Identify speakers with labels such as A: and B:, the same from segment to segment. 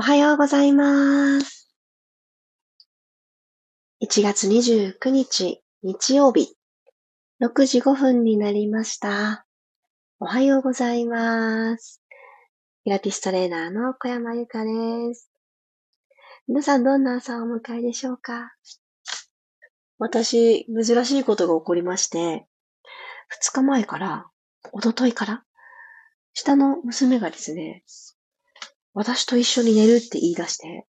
A: おはようございます。1月29日、日曜日、6時5分になりました。おはようございます。ピラティストレーナーの小山由かです。皆さんどんな朝をお迎えでしょうか？私、珍しいことが起こりまして、2日前から、おとといから、下の娘がですね、私と一緒に寝るって言い出して、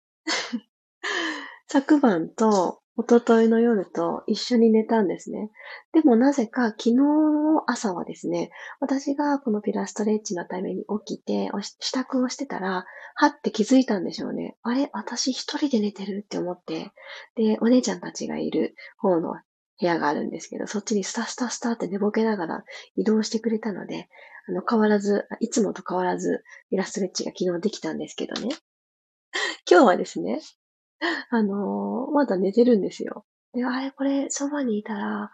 A: 昨晩と一昨日の夜と一緒に寝たんですね。でもなぜか昨日の朝はですね、私がこのピラストレッチのために起きて、支度をしてたら、はって気づいたんでしょうね。あれ私一人で寝てるって思って、で、お姉ちゃんたちがいる方の部屋があるんですけど、そっちにスタスタスタって寝ぼけながら移動してくれたので、あの、変わらず、いつもと変わらず、イラストレッチが昨日できたんですけどね。今日はですね、あのー、まだ寝てるんですよ。で、あれ、これ、そばにいたら、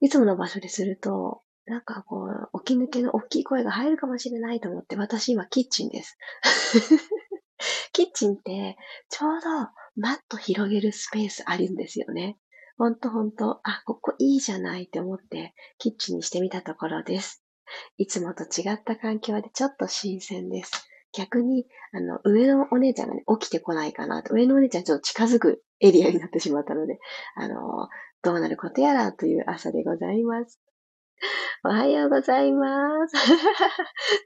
A: いつもの場所ですると、なんかこう、起き抜けの大きい声が入るかもしれないと思って、私今キッチンです。キッチンって、ちょうどマット広げるスペースあるんですよね。ほんとほんと、あ、ここいいじゃないって思って、キッチンにしてみたところです。いつもと違った環境でちょっと新鮮です。逆に、あの、上のお姉ちゃんがね、起きてこないかなと、上のお姉ちゃんちょっと近づくエリアになってしまったので、あの、どうなることやらという朝でございます。おはようございます。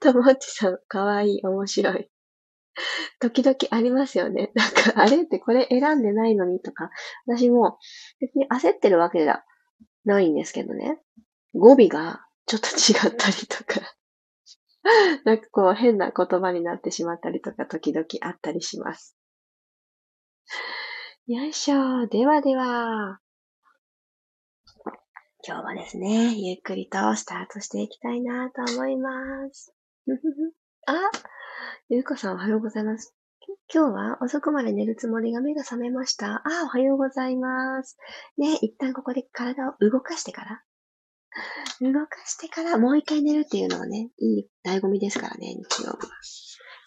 A: ともっちさん、かわいい、面白い。時々ありますよね。なんか、あれってこれ選んでないのにとか、私も別に焦ってるわけじゃないんですけどね。語尾がちょっと違ったりとか、なんかこう変な言葉になってしまったりとか時々あったりします。よいしょ。ではでは。今日はですね、ゆっくりとスタートしていきたいなと思います。あ、ゆうこさんおはようございます。今日は遅くまで寝るつもりが目が覚めました。あ、おはようございます。ね、一旦ここで体を動かしてから動かしてからもう一回寝るっていうのはね、いい醍醐味ですからね、日曜日は。じゃ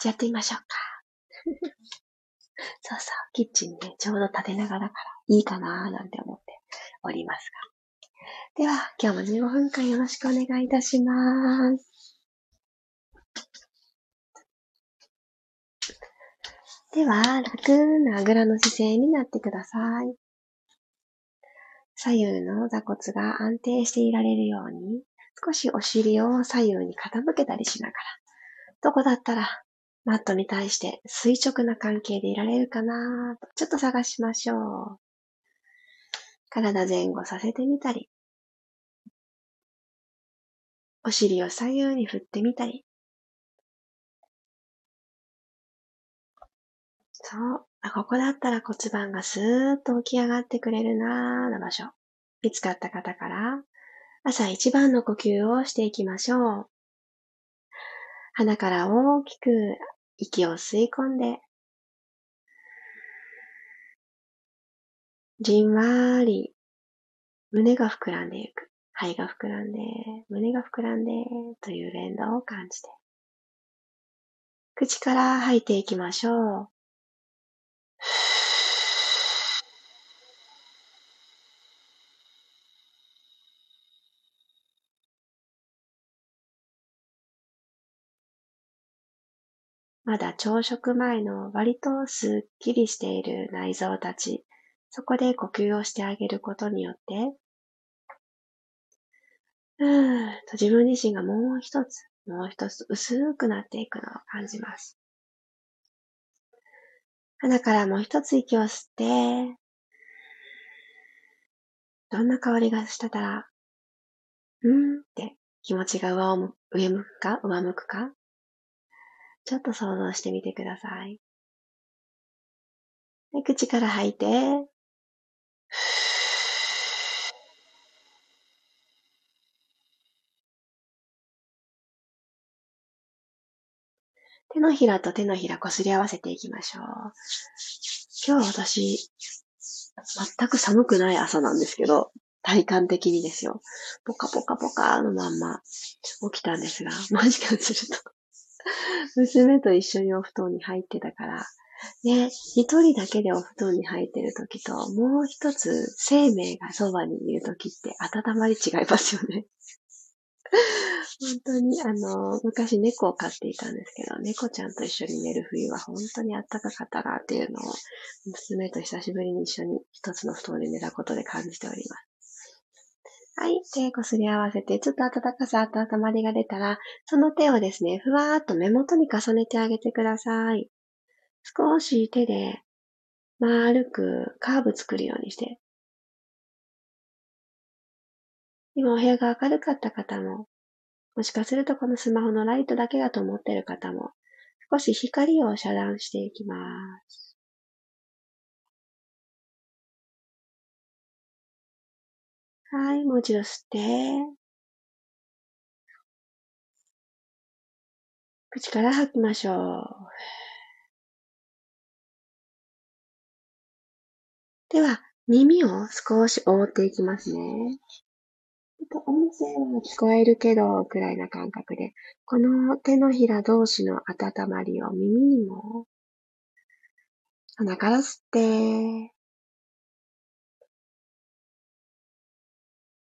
A: あやってみましょうか。そうそう、キッチンね、ちょうど立てながらからいいかなーなんて思っておりますが。では、今日も15分間よろしくお願いいたします。では、楽なあぐらの姿勢になってください。左右の座骨が安定していられるように、少しお尻を左右に傾けたりしながら、どこだったらマットに対して垂直な関係でいられるかなと、ちょっと探しましょう。体前後させてみたり、お尻を左右に振ってみたり、そう。あ、ここだったら骨盤がスーッと起き上がってくれるなーの場所。見つかった方から、朝一番の呼吸をしていきましょう。鼻から大きく息を吸い込んで、じんわり胸が膨らんでいく。肺が膨らんで、胸が膨らんで、という連動を感じて。口から吐いていきましょう。まだ朝食前の割とすっきりしている内臓たち、そこで呼吸をしてあげることによって、うーんと自分自身がもう一つ、もう一つ薄くなっていくのを感じます。鼻からもう一つ息を吸って、どんな香りがしたら、うーんって気持ちが上を上向くか上向くかちょっと想像してみてください。で口から吐いて、手のひらと手のひらこすり合わせていきましょう。今日私、全く寒くない朝なんですけど、体感的にですよ。ポカポカポカのまんま起きたんですが、もしかすると 娘と一緒にお布団に入ってたから、ね、一人だけでお布団に入ってる時と、もう一つ生命がそばにいる時って温まり違いますよね。本当に、あの、昔猫を飼っていたんですけど、猫ちゃんと一緒に寝る冬は本当に暖かかったなっていうのを、娘と久しぶりに一緒に一つの布団で寝たことで感じております。はい。手こすり合わせて、ちょっと暖かさ、温まりが出たら、その手をですね、ふわーっと目元に重ねてあげてください。少し手で丸くカーブ作るようにして。今お部屋が明るかった方も、もしかするとこのスマホのライトだけだと思ってる方も、少し光を遮断していきます。はい、もう一度吸って、口から吐きましょう。では、耳を少し覆っていきますね。ちょっと音声は聞こえるけど、くらいな感覚で、この手のひら同士の温まりを耳にも、鼻から吸って、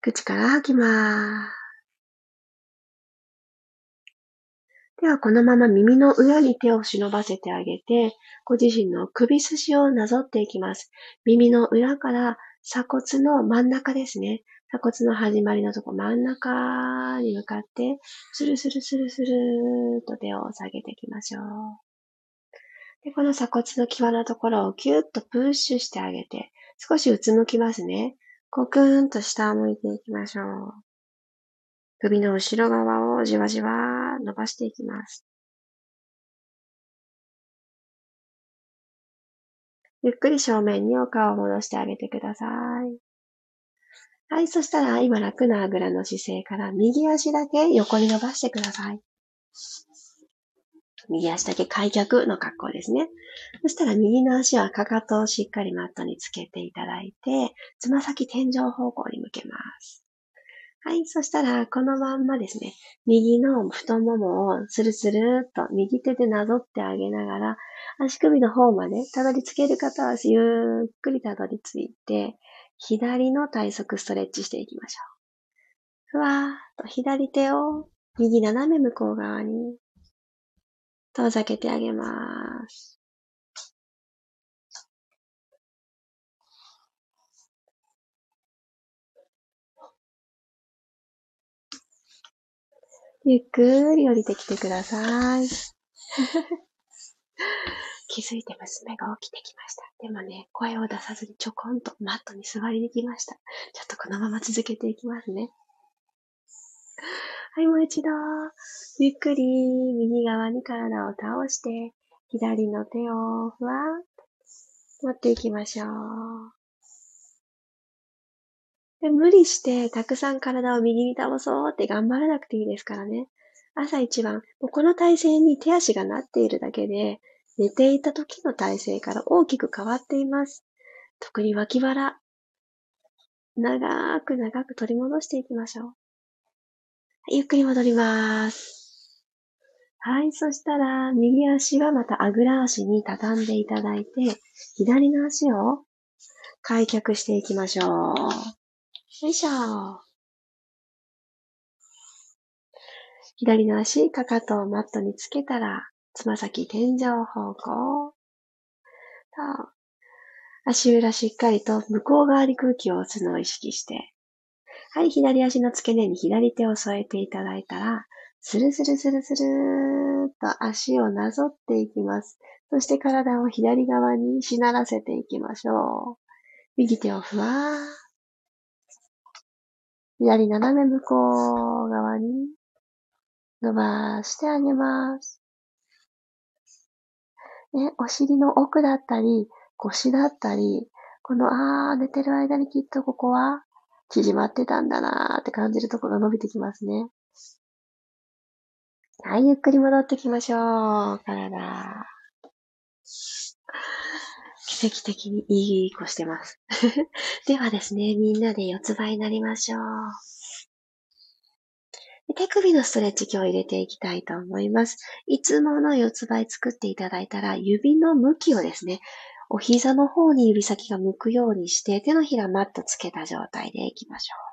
A: 口から吐きます。では、このまま耳の裏に手を忍ばせてあげて、ご自身の首筋をなぞっていきます。耳の裏から鎖骨の真ん中ですね。鎖骨の始まりのとこ真ん中に向かって、スルスルスルスルーと手を下げていきましょう。で、この鎖骨の際のところをキュッとプッシュしてあげて、少しうつむきますね。コクーンと下を向いていきましょう。首の後ろ側をじわじわ伸ばしていきます。ゆっくり正面にお顔を戻してあげてください。はい、そしたら今楽なあぐらの姿勢から右足だけ横に伸ばしてください。右足だけ開脚の格好ですね。そしたら右の足はかかとをしっかりマットにつけていただいて、つま先天井方向に向けます。はい。そしたら、このまんまですね、右の太ももをスルスルっと右手でなぞってあげながら、足首の方までたどり着ける方はゆっくりたどり着いて、左の体側ストレッチしていきましょう。ふわーっと左手を右斜め向こう側に遠ざけてあげます。ゆっくり降りてきてください。気づいて娘が起きてきました。でもね、声を出さずにちょこんとマットに座りに来ました。ちょっとこのまま続けていきますね。はい、もう一度、ゆっくり右側に体を倒して、左の手をふわっと持っていきましょう。で無理してたくさん体を右に倒そうって頑張らなくていいですからね。朝一番、もうこの体勢に手足がなっているだけで、寝ていた時の体勢から大きく変わっています。特に脇腹、長く長く取り戻していきましょう。ゆっくり戻ります。はい、そしたら、右足はまたあぐら足に畳んでいただいて、左の足を開脚していきましょう。よいしょ。左の足、かかとをマットにつけたら、つま先天井方向。足裏しっかりと向こう側に空気を打つのを意識して、はい、左足の付け根に左手を添えていただいたら、スルスルスルスルーっと足をなぞっていきます。そして体を左側にしならせていきましょう。右手をふわー左斜め向こう側に伸ばしてあげます。ね、お尻の奥だったり、腰だったり、この、あー、寝てる間にきっとここは縮まってたんだなーって感じるところが伸びてきますね。はい、ゆっくり戻ってきましょう。体。奇跡的にいい子してます。ではですね、みんなで四つ葉になりましょう。手首のストレッチ今日入れていきたいと思います。いつもの四つ倍作っていただいたら、指の向きをですね、お膝の方に指先が向くようにして、手のひらマットつけた状態でいきましょう。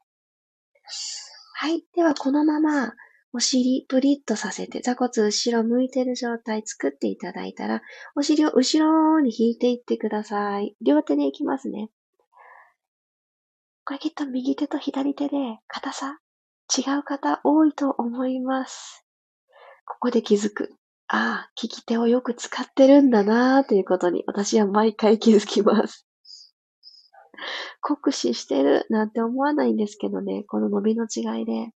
A: はい。では、このまま、お尻プリッとさせて、座骨後ろ向いてる状態作っていただいたら、お尻を後ろに引いていってください。両手でいきますね。これきっと右手と左手で硬さ違う方多いと思います。ここで気づく。ああ、利き手をよく使ってるんだなーということに私は毎回気づきます。酷使してるなんて思わないんですけどね、この伸びの違いで。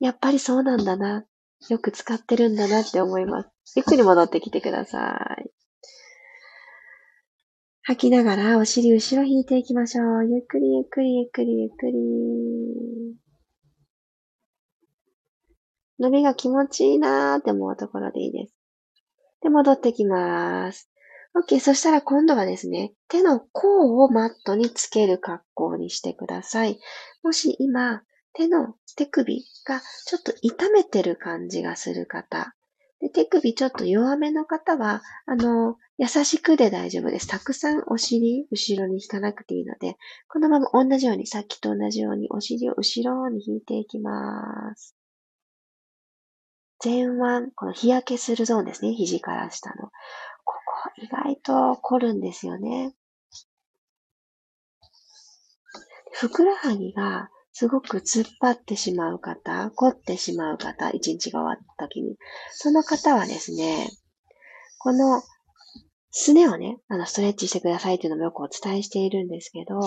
A: やっぱりそうなんだな。よく使ってるんだなって思います。ゆっくり戻ってきてください。吐きながらお尻後ろ引いていきましょう。ゆっくりゆっくりゆっくりゆっくり。伸びが気持ちいいなーって思うところでいいです。で、戻ってきます。OK。そしたら今度はですね、手の甲をマットにつける格好にしてください。もし今、手の手首がちょっと痛めてる感じがする方。で手首ちょっと弱めの方は、あの、優しくで大丈夫です。たくさんお尻、後ろに引かなくていいので、このまま同じように、さっきと同じようにお尻を後ろに引いていきます。前腕、この日焼けするゾーンですね。肘から下の。ここ意外と凝るんですよね。ふくらはぎがすごく突っ張ってしまう方、凝ってしまう方、一日が終わった時に。その方はですね、このすねをね、あの、ストレッチしてくださいっていうのもよくお伝えしているんですけど、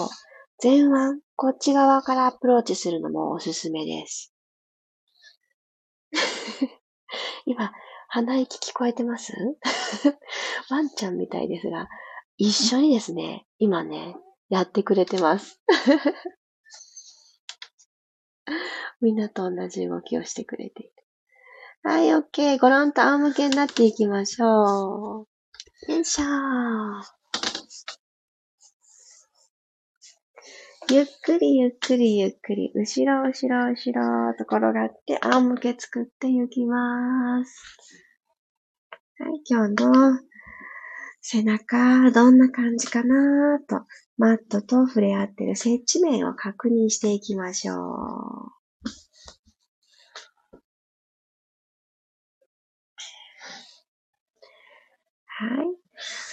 A: 前腕、こっち側からアプローチするのもおすすめです。今、鼻息聞こえてます？ワンちゃんみたいですが、一緒にですね、今ね、やってくれてます。みんなと同じ動きをしてくれている。はい、オッケー。ごろんと仰向けになっていきましょう。よいしょー。ゆっくりゆっくりゆっくり、後ろ後ろ後ろと転がって仰向け作っていきます。はい、今日の背中、どんな感じかなと、マットと触れ合ってる接地面を確認していきましょう。はい。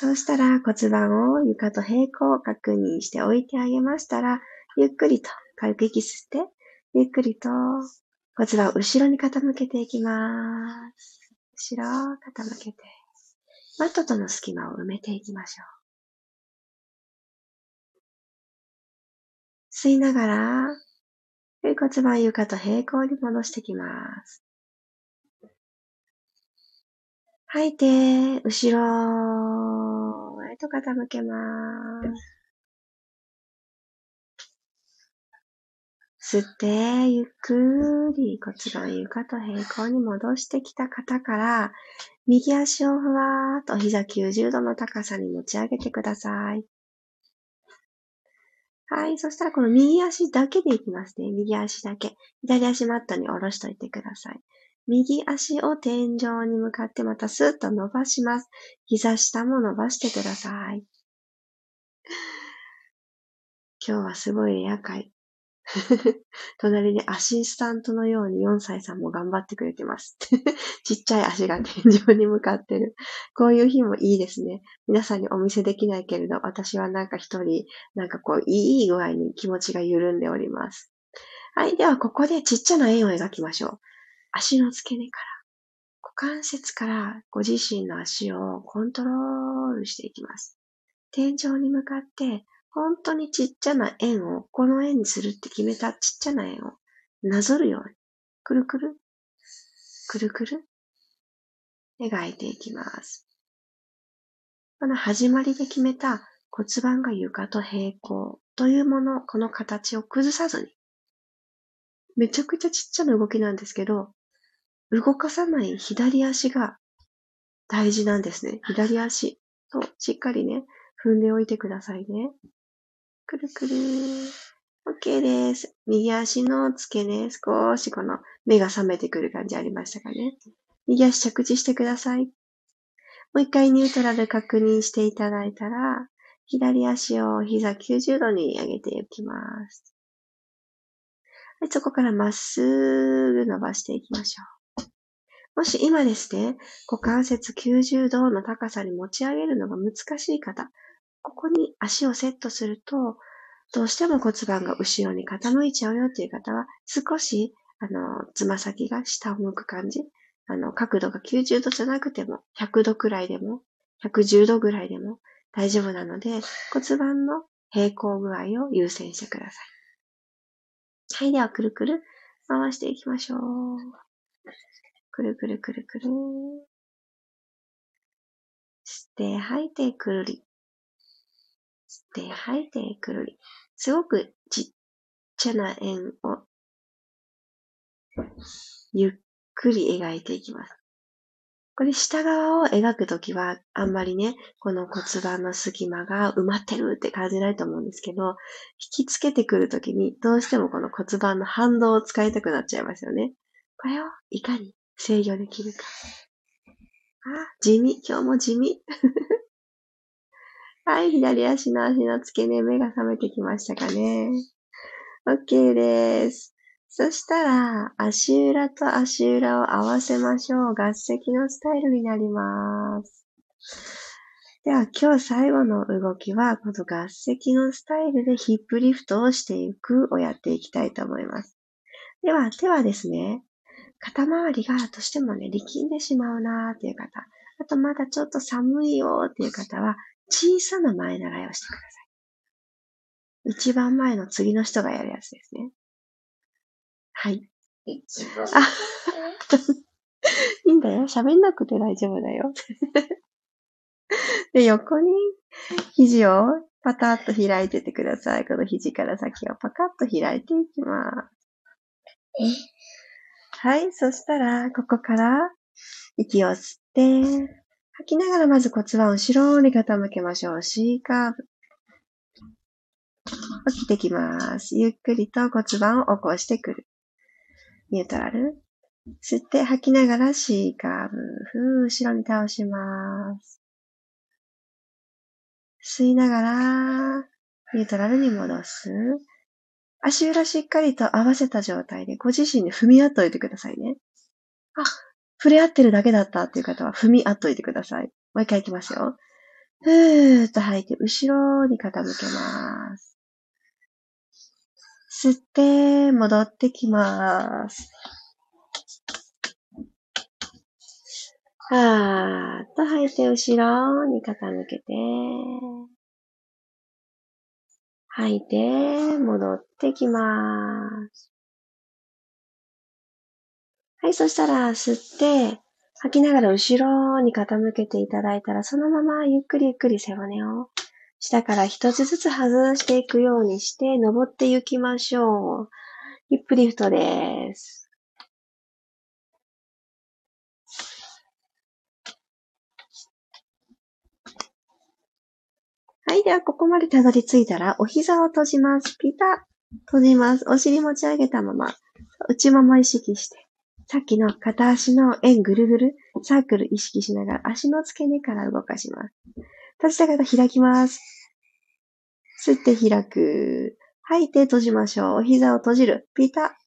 A: そうしたら骨盤を床と平行を確認して置いてあげましたら、ゆっくりと軽く息吸って、ゆっくりと骨盤を後ろに傾けていきます。後ろを傾けて、マットとの隙間を埋めていきましょう。吸いながら、骨盤床と平行に戻していきます。吐いて、後ろへと傾けます。吸って、ゆっくり骨盤床と平行に戻してきた方から、右足をふわーっと膝90度の高さに持ち上げてください。はい。そしたらこの右足だけでいきますね。右足だけ。左足マットに下ろしといてください。右足を天井に向かってまたスッと伸ばします。膝下も伸ばしてください。今日はすごい夜会。隣にアシスタントのように4歳さんも頑張ってくれてます。ちっちゃい足が天井に向かってる。こういう日もいいですね。皆さんにお見せできないけれど、私はなんか一人、なんかこう、いい具合に気持ちが緩んでおります。はい。では、ここでちっちゃな円を描きましょう。足の付け根から、股関節からご自身の足をコントロールしていきます。天井に向かって、本当にちっちゃな円を、この円にするって決めたちっちゃな円をなぞるように、くるくる、くるくる、描いていきます。この始まりで決めた骨盤が床と平行というもの、この形を崩さずに、めちゃくちゃちっちゃな動きなんですけど、動かさない左足が大事なんですね。左足としっかりね、踏んでおいてくださいね。くるくる。OK です。右足の付け根、少しこの目が覚めてくる感じありましたかね。右足着地してください。もう一回ニュートラル確認していただいたら、左足を膝90度に上げていきます。はい、そこからまっすぐ伸ばしていきましょう。もし今ですね、股関節90度の高さに持ち上げるのが難しい方、ここに足をセットすると、どうしても骨盤が後ろに傾いちゃうよっていう方は、少し、あの、つま先が下を向く感じ。あの、角度が90度じゃなくても、100度くらいでも、110度ぐらいでも大丈夫なので、骨盤の平行具合を優先してください。はい、では、くるくる回していきましょう。くるくるくるくる。吸って、吐いて、くるり。吸って、吐いて、くるり。すごくちっちゃな円をゆっくり描いていきます。これ下側を描くときはあんまりね、この骨盤の隙間が埋まってるって感じないと思うんですけど、引きつけてくるときにどうしてもこの骨盤の反動を使いたくなっちゃいますよね。これをいかに制御できるか。あ、地味。今日も地味。はい、左足の足の付け根、目が覚めてきましたかね。OK です。そしたら、足裏と足裏を合わせましょう。合席のスタイルになります。では、今日最後の動きは、この合席のスタイルでヒップリフトをしていくをやっていきたいと思います。では、手はですね、肩周りがどうしてもね、力んでしまうなーっていう方、あとまだちょっと寒いよっていう方は、小さな前習いをしてください。一番前の次の人がやるやつですね。はい。一番。あ、いいんだよ。喋んなくて大丈夫だよ。で、横に肘をパタッと開いててください。この肘から先をパカッと開いていきます。はい。そしたら、ここから息を吸って、吐きながらまず骨盤を後ろに傾けましょう。C カーブ。起きてきます。ゆっくりと骨盤を起こしてくる。ニュートラル。吸って吐きながら C カーブ。ふー、後ろに倒します。吸いながら、ニュートラルに戻す。足裏しっかりと合わせた状態でご自身で踏み合っといてくださいね。あ、触れ合ってるだけだったっていう方は踏み合っといてください。もう一回いきますよ。ふーっと吐いて、後ろに傾けます。吸って、戻ってきます。はーっと吐いて、後ろに傾けて、吐いて、戻ってきます。はい、そしたら吸って、吐きながら後ろに傾けていただいたら、そのままゆっくりゆっくり背骨を下から一つずつ外していくようにして、登っていきましょう。ヒップリフトです。はい。では、ここまでたどり着いたら、お膝を閉じます。ピタ。閉じます。お尻持ち上げたまま、内もも意識して。さっきの片足の円ぐるぐる、サークル意識しながら足の付け根から動かします。立ちた方開きます。吸って開く。吐いて閉じましょう。お膝を閉じる。ピタ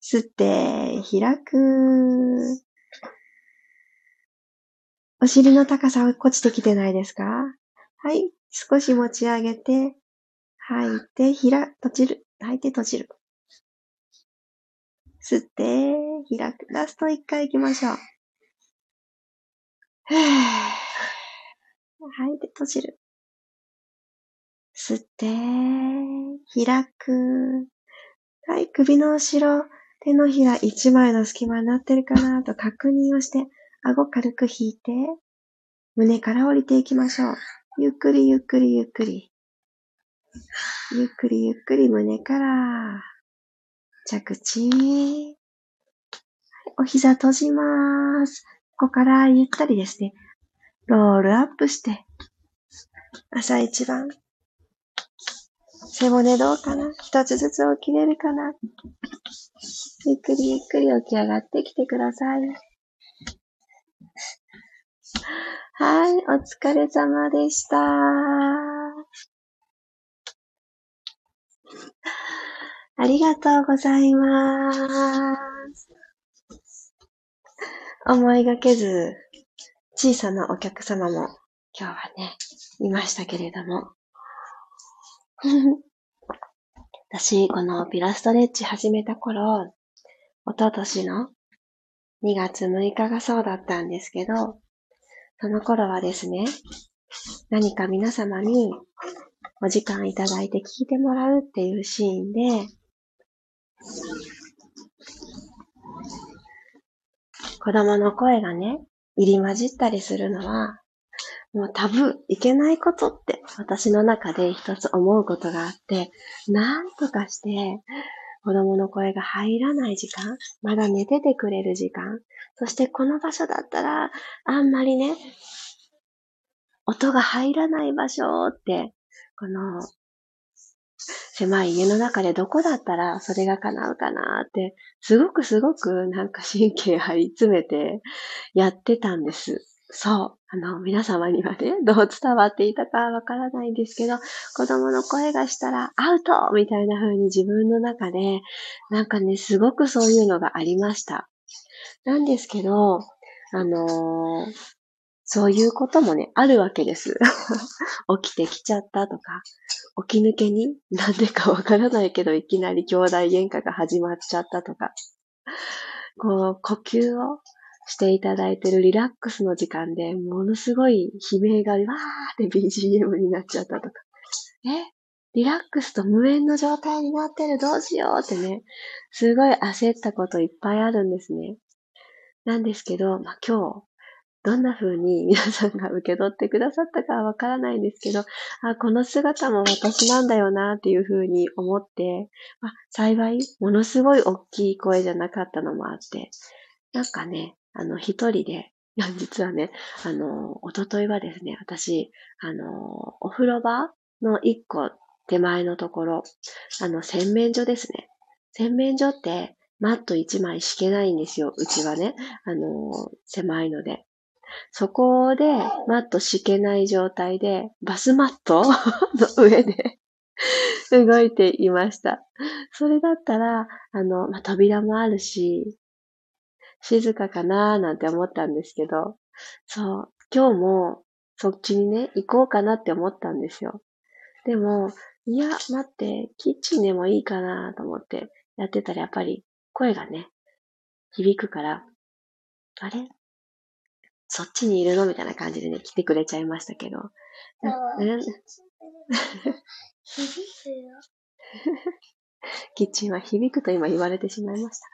A: 吸って開く。お尻の高さ落ちてきてないですか？はい。少し持ち上げて、吐いて、開、閉じる。吐いて閉じる。吸って、開く。ラスト一回行きましょう。はい、で、閉じる。吸って、開く。はい、首の後ろ、手のひら一枚の隙間になってるかなと確認をして、顎軽く引いて、胸から降りていきましょう。ゆっくりゆっくりゆっくり。ゆっくりゆっくり胸から着地。お膝閉じます。ここからゆったりですね。ロールアップして、朝一番。背骨どうかな？一つずつ起きれるかな？ゆっくりゆっくり起き上がってきてください。はい、お疲れ様でした。ありがとうございます。思いがけず、小さなお客様も今日はね、いましたけれども。私、このピラストレッチ始めた頃、おととしの2月6日がそうだったんですけど、その頃はですね、何か皆様にお時間いただいて聞いてもらうっていうシーンで、子供の声がね、入り混じったりするのは、もうタブー、いけないことって私の中で一つ思うことがあって、なんとかして子供の声が入らない時間、まだ寝ててくれる時間、そしてこの場所だったらあんまりね、音が入らない場所って、この狭い家の中でどこだったらそれが叶うかなって、すごくすごくなんか神経張り詰めてやってたんです。そう。あの、皆様にはね、どう伝わっていたかわからないんですけど、子供の声がしたらアウトみたいな風に自分の中で、なんかね、すごくそういうのがありました。なんですけど、あのー、そういうこともね、あるわけです。起きてきちゃったとか、起き抜けになんでかわからないけど、いきなり兄弟喧嘩が始まっちゃったとか、こう、呼吸をしていただいてるリラックスの時間で、ものすごい悲鳴がわーって BGM になっちゃったとか。え？リラックスと無縁の状態になってるどうしようってね、すごい焦ったこといっぱいあるんですね。なんですけど、まあ、今日、どんな風に 皆さんが受け取ってくださったかはわからないんですけど、あ、この姿も私なんだよなっていう風に思って、まあ、幸い、ものすごい大きい声じゃなかったのもあって、なんかね、あの、一人で、実はね、あの、おとといはですね、私、あの、お風呂場の一個手前のところ、あの、洗面所ですね。洗面所って、マット一枚敷けないんですよ。うちはね。あの、狭いので。そこで、マット敷けない状態で、バスマット の上で動いていました。それだったら、あの、まあ、扉もあるし、静かかなーなんて思ったんですけど、そう、今日もそっちにね、行こうかなって思ったんですよ。でも、いや、待って、キッチンでもいいかなと思ってやってたらやっぱり声がね、響くから、あれ？そっちにいるの？みたいな感じでね、来てくれちゃいましたけど。キッチンは響くと今言われてしまいました。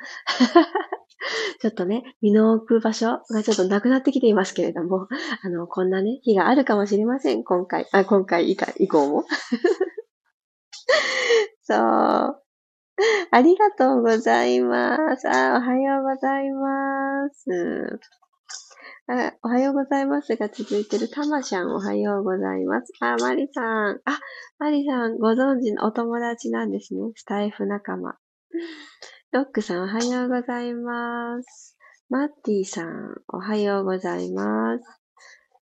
A: ちょっとね、身の置く場所がちょっとなくなってきていますけれども、あの、こんなね、日があるかもしれません。今回、あ、今回以下、以降も。そう。ありがとうございます。あ、おはようございます。あ、おはようございますが続いてるたましゃんおはようございます。あ、まりさん。あ、まりさんご存知のお友達なんですね。スタイフ仲間。ロックさんおはようございます。マッティさんおはようございます。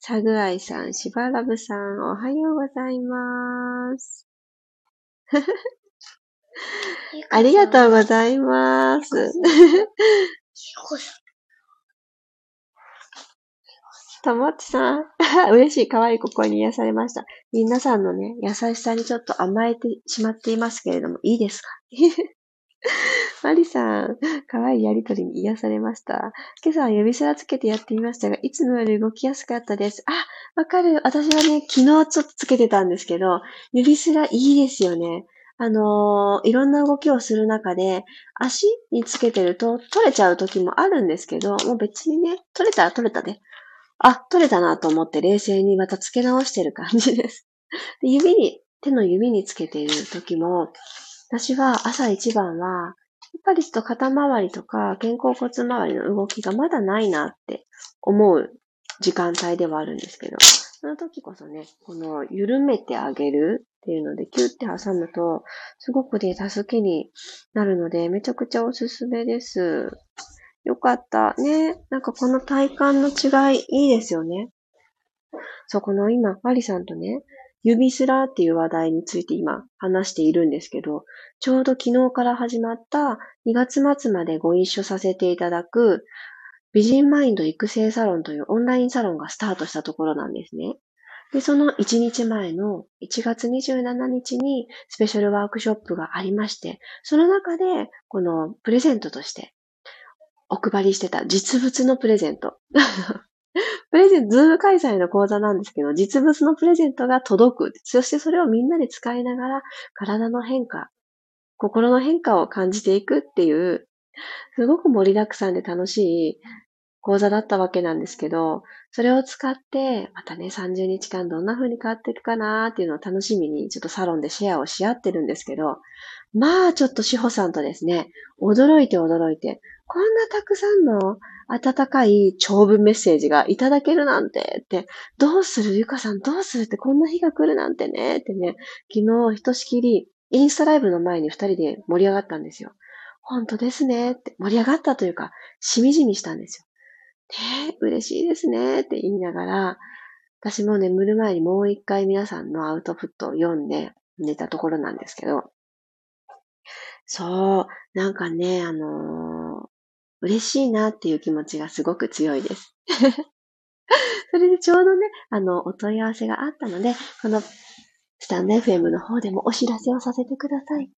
A: サグアイさん、シバラブさんおはようございます。ありがとうございます。ともっちさん。嬉しい、可愛い心に癒されました。皆さんのね、優しさにちょっと甘えてしまっていますけれども、いいですか？マリさん、かわいやりとりに癒されました。今朝は指すらつけてやってみましたが、いつもより動きやすかったです。あ、わかる。私はね、昨日ちょっとつけてたんですけど、指すらいいですよね。あのー、いろんな動きをする中で、足につけてると取れちゃう時もあるんですけど、もう別にね、取れたら取れたで。あ、取れたなと思って冷静にまた付け直してる感じです。で指に、手の指につけている時も、私は朝一番は、やっぱりちょっと肩周りとか肩甲骨周りの動きがまだないなって思う時間帯ではあるんですけど、その時こそね、この緩めてあげるっていうので、キュッて挟むと、すごくね、助けになるので、めちゃくちゃおすすめです。よかった。ね。なんかこの体感の違い、いいですよね。そ、この今、マリさんとね、指スラーっていう話題について今話しているんですけど、ちょうど昨日から始まった2月末までご一緒させていただく美人マインド育成サロンというオンラインサロンがスタートしたところなんですね。で、その1日前の1月27日にスペシャルワークショップがありまして、その中でこのプレゼントとしてお配りしてた実物のプレゼント。プレゼント、ズーム開催の講座なんですけど、実物のプレゼントが届く。そしてそれをみんなで使いながら、体の変化、心の変化を感じていくっていう、すごく盛りだくさんで楽しい講座だったわけなんですけど、それを使って、またね、30日間どんな風に変わっていくかなーっていうのを楽しみに、ちょっとサロンでシェアをし合ってるんですけど、まあ、ちょっと志保さんとですね、驚いて驚いて、こんなたくさんの温かい長文メッセージがいただけるなんてって、どうするゆかさんどうするってこんな日が来るなんてねってね、昨日ひとしきりインスタライブの前に二人で盛り上がったんですよ。本当ですねって盛り上がったというか、しみじみしたんですよ。ね嬉しいですねって言いながら、私も眠る前にもう一回皆さんのアウトプットを読んで寝たところなんですけど、そう、なんかね、あのー、嬉しいなっていう気持ちがすごく強いです。それでちょうどね、あの、お問い合わせがあったので、このスタンド FM の方でもお知らせをさせてください。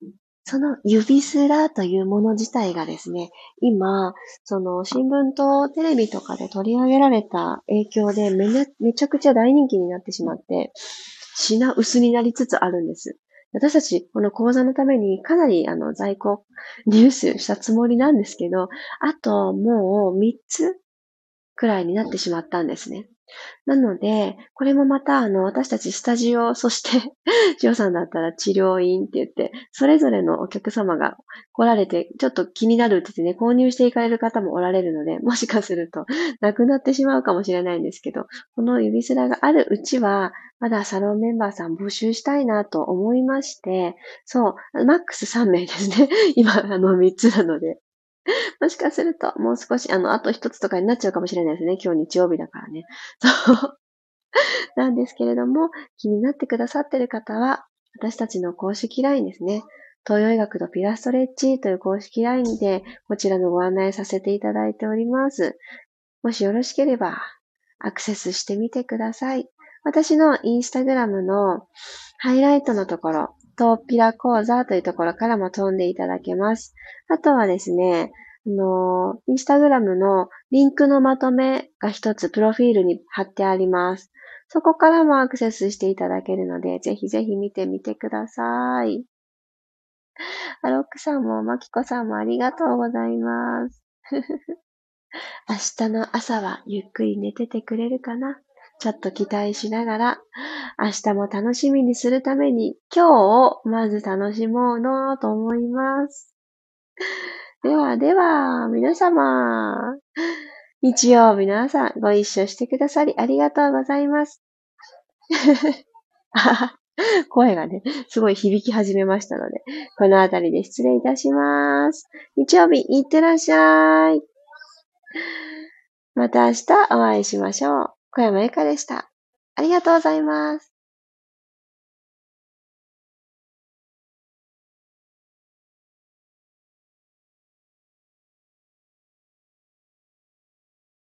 A: その指すらというもの自体がですね、今、その新聞とテレビとかで取り上げられた影響でめめちゃくちゃ大人気になってしまって、品薄になりつつあるんです。私たち、この講座のためにかなりあの在庫入手したつもりなんですけど、あともう3つくらいになってしまったんですね。なので、これもまた、あの、私たちスタジオ、そして、ジオさんだったら治療院って言って、それぞれのお客様が来られて、ちょっと気になるって言ってね、購入していかれる方もおられるので、もしかすると、なくなってしまうかもしれないんですけど、この指すらがあるうちは、まだサロンメンバーさん募集したいなと思いまして、そう、マックス3名ですね。今、あの、3つなので。もしかすると、もう少し、あの、あと一つとかになっちゃうかもしれないですね。今日日曜日だからね。そう。なんですけれども、気になってくださってる方は、私たちの公式 LINE ですね。東洋医学とピラストレッチという公式 LINE で、こちらのご案内させていただいております。もしよろしければ、アクセスしてみてください。私のインスタグラムのハイライトのところ、とピラ講座というところからも飛んでいただけます。あとはですね、あの、インスタグラムのリンクのまとめが一つプロフィールに貼ってあります。そこからもアクセスしていただけるので、ぜひぜひ見てみてください。アロックさんもマキコさんもありがとうございます。明日の朝はゆっくり寝ててくれるかな？ちょっと期待しながら、明日も楽しみにするために、今日をまず楽しもうのと思います。ではでは、皆様、日曜日の朝ご一緒してくださりありがとうございます。声がね、すごい響き始めましたので、このあたりで失礼いたします。日曜日、いってらっしゃい。また明日お会いしましょう。小山由かでした。ありがとうございます。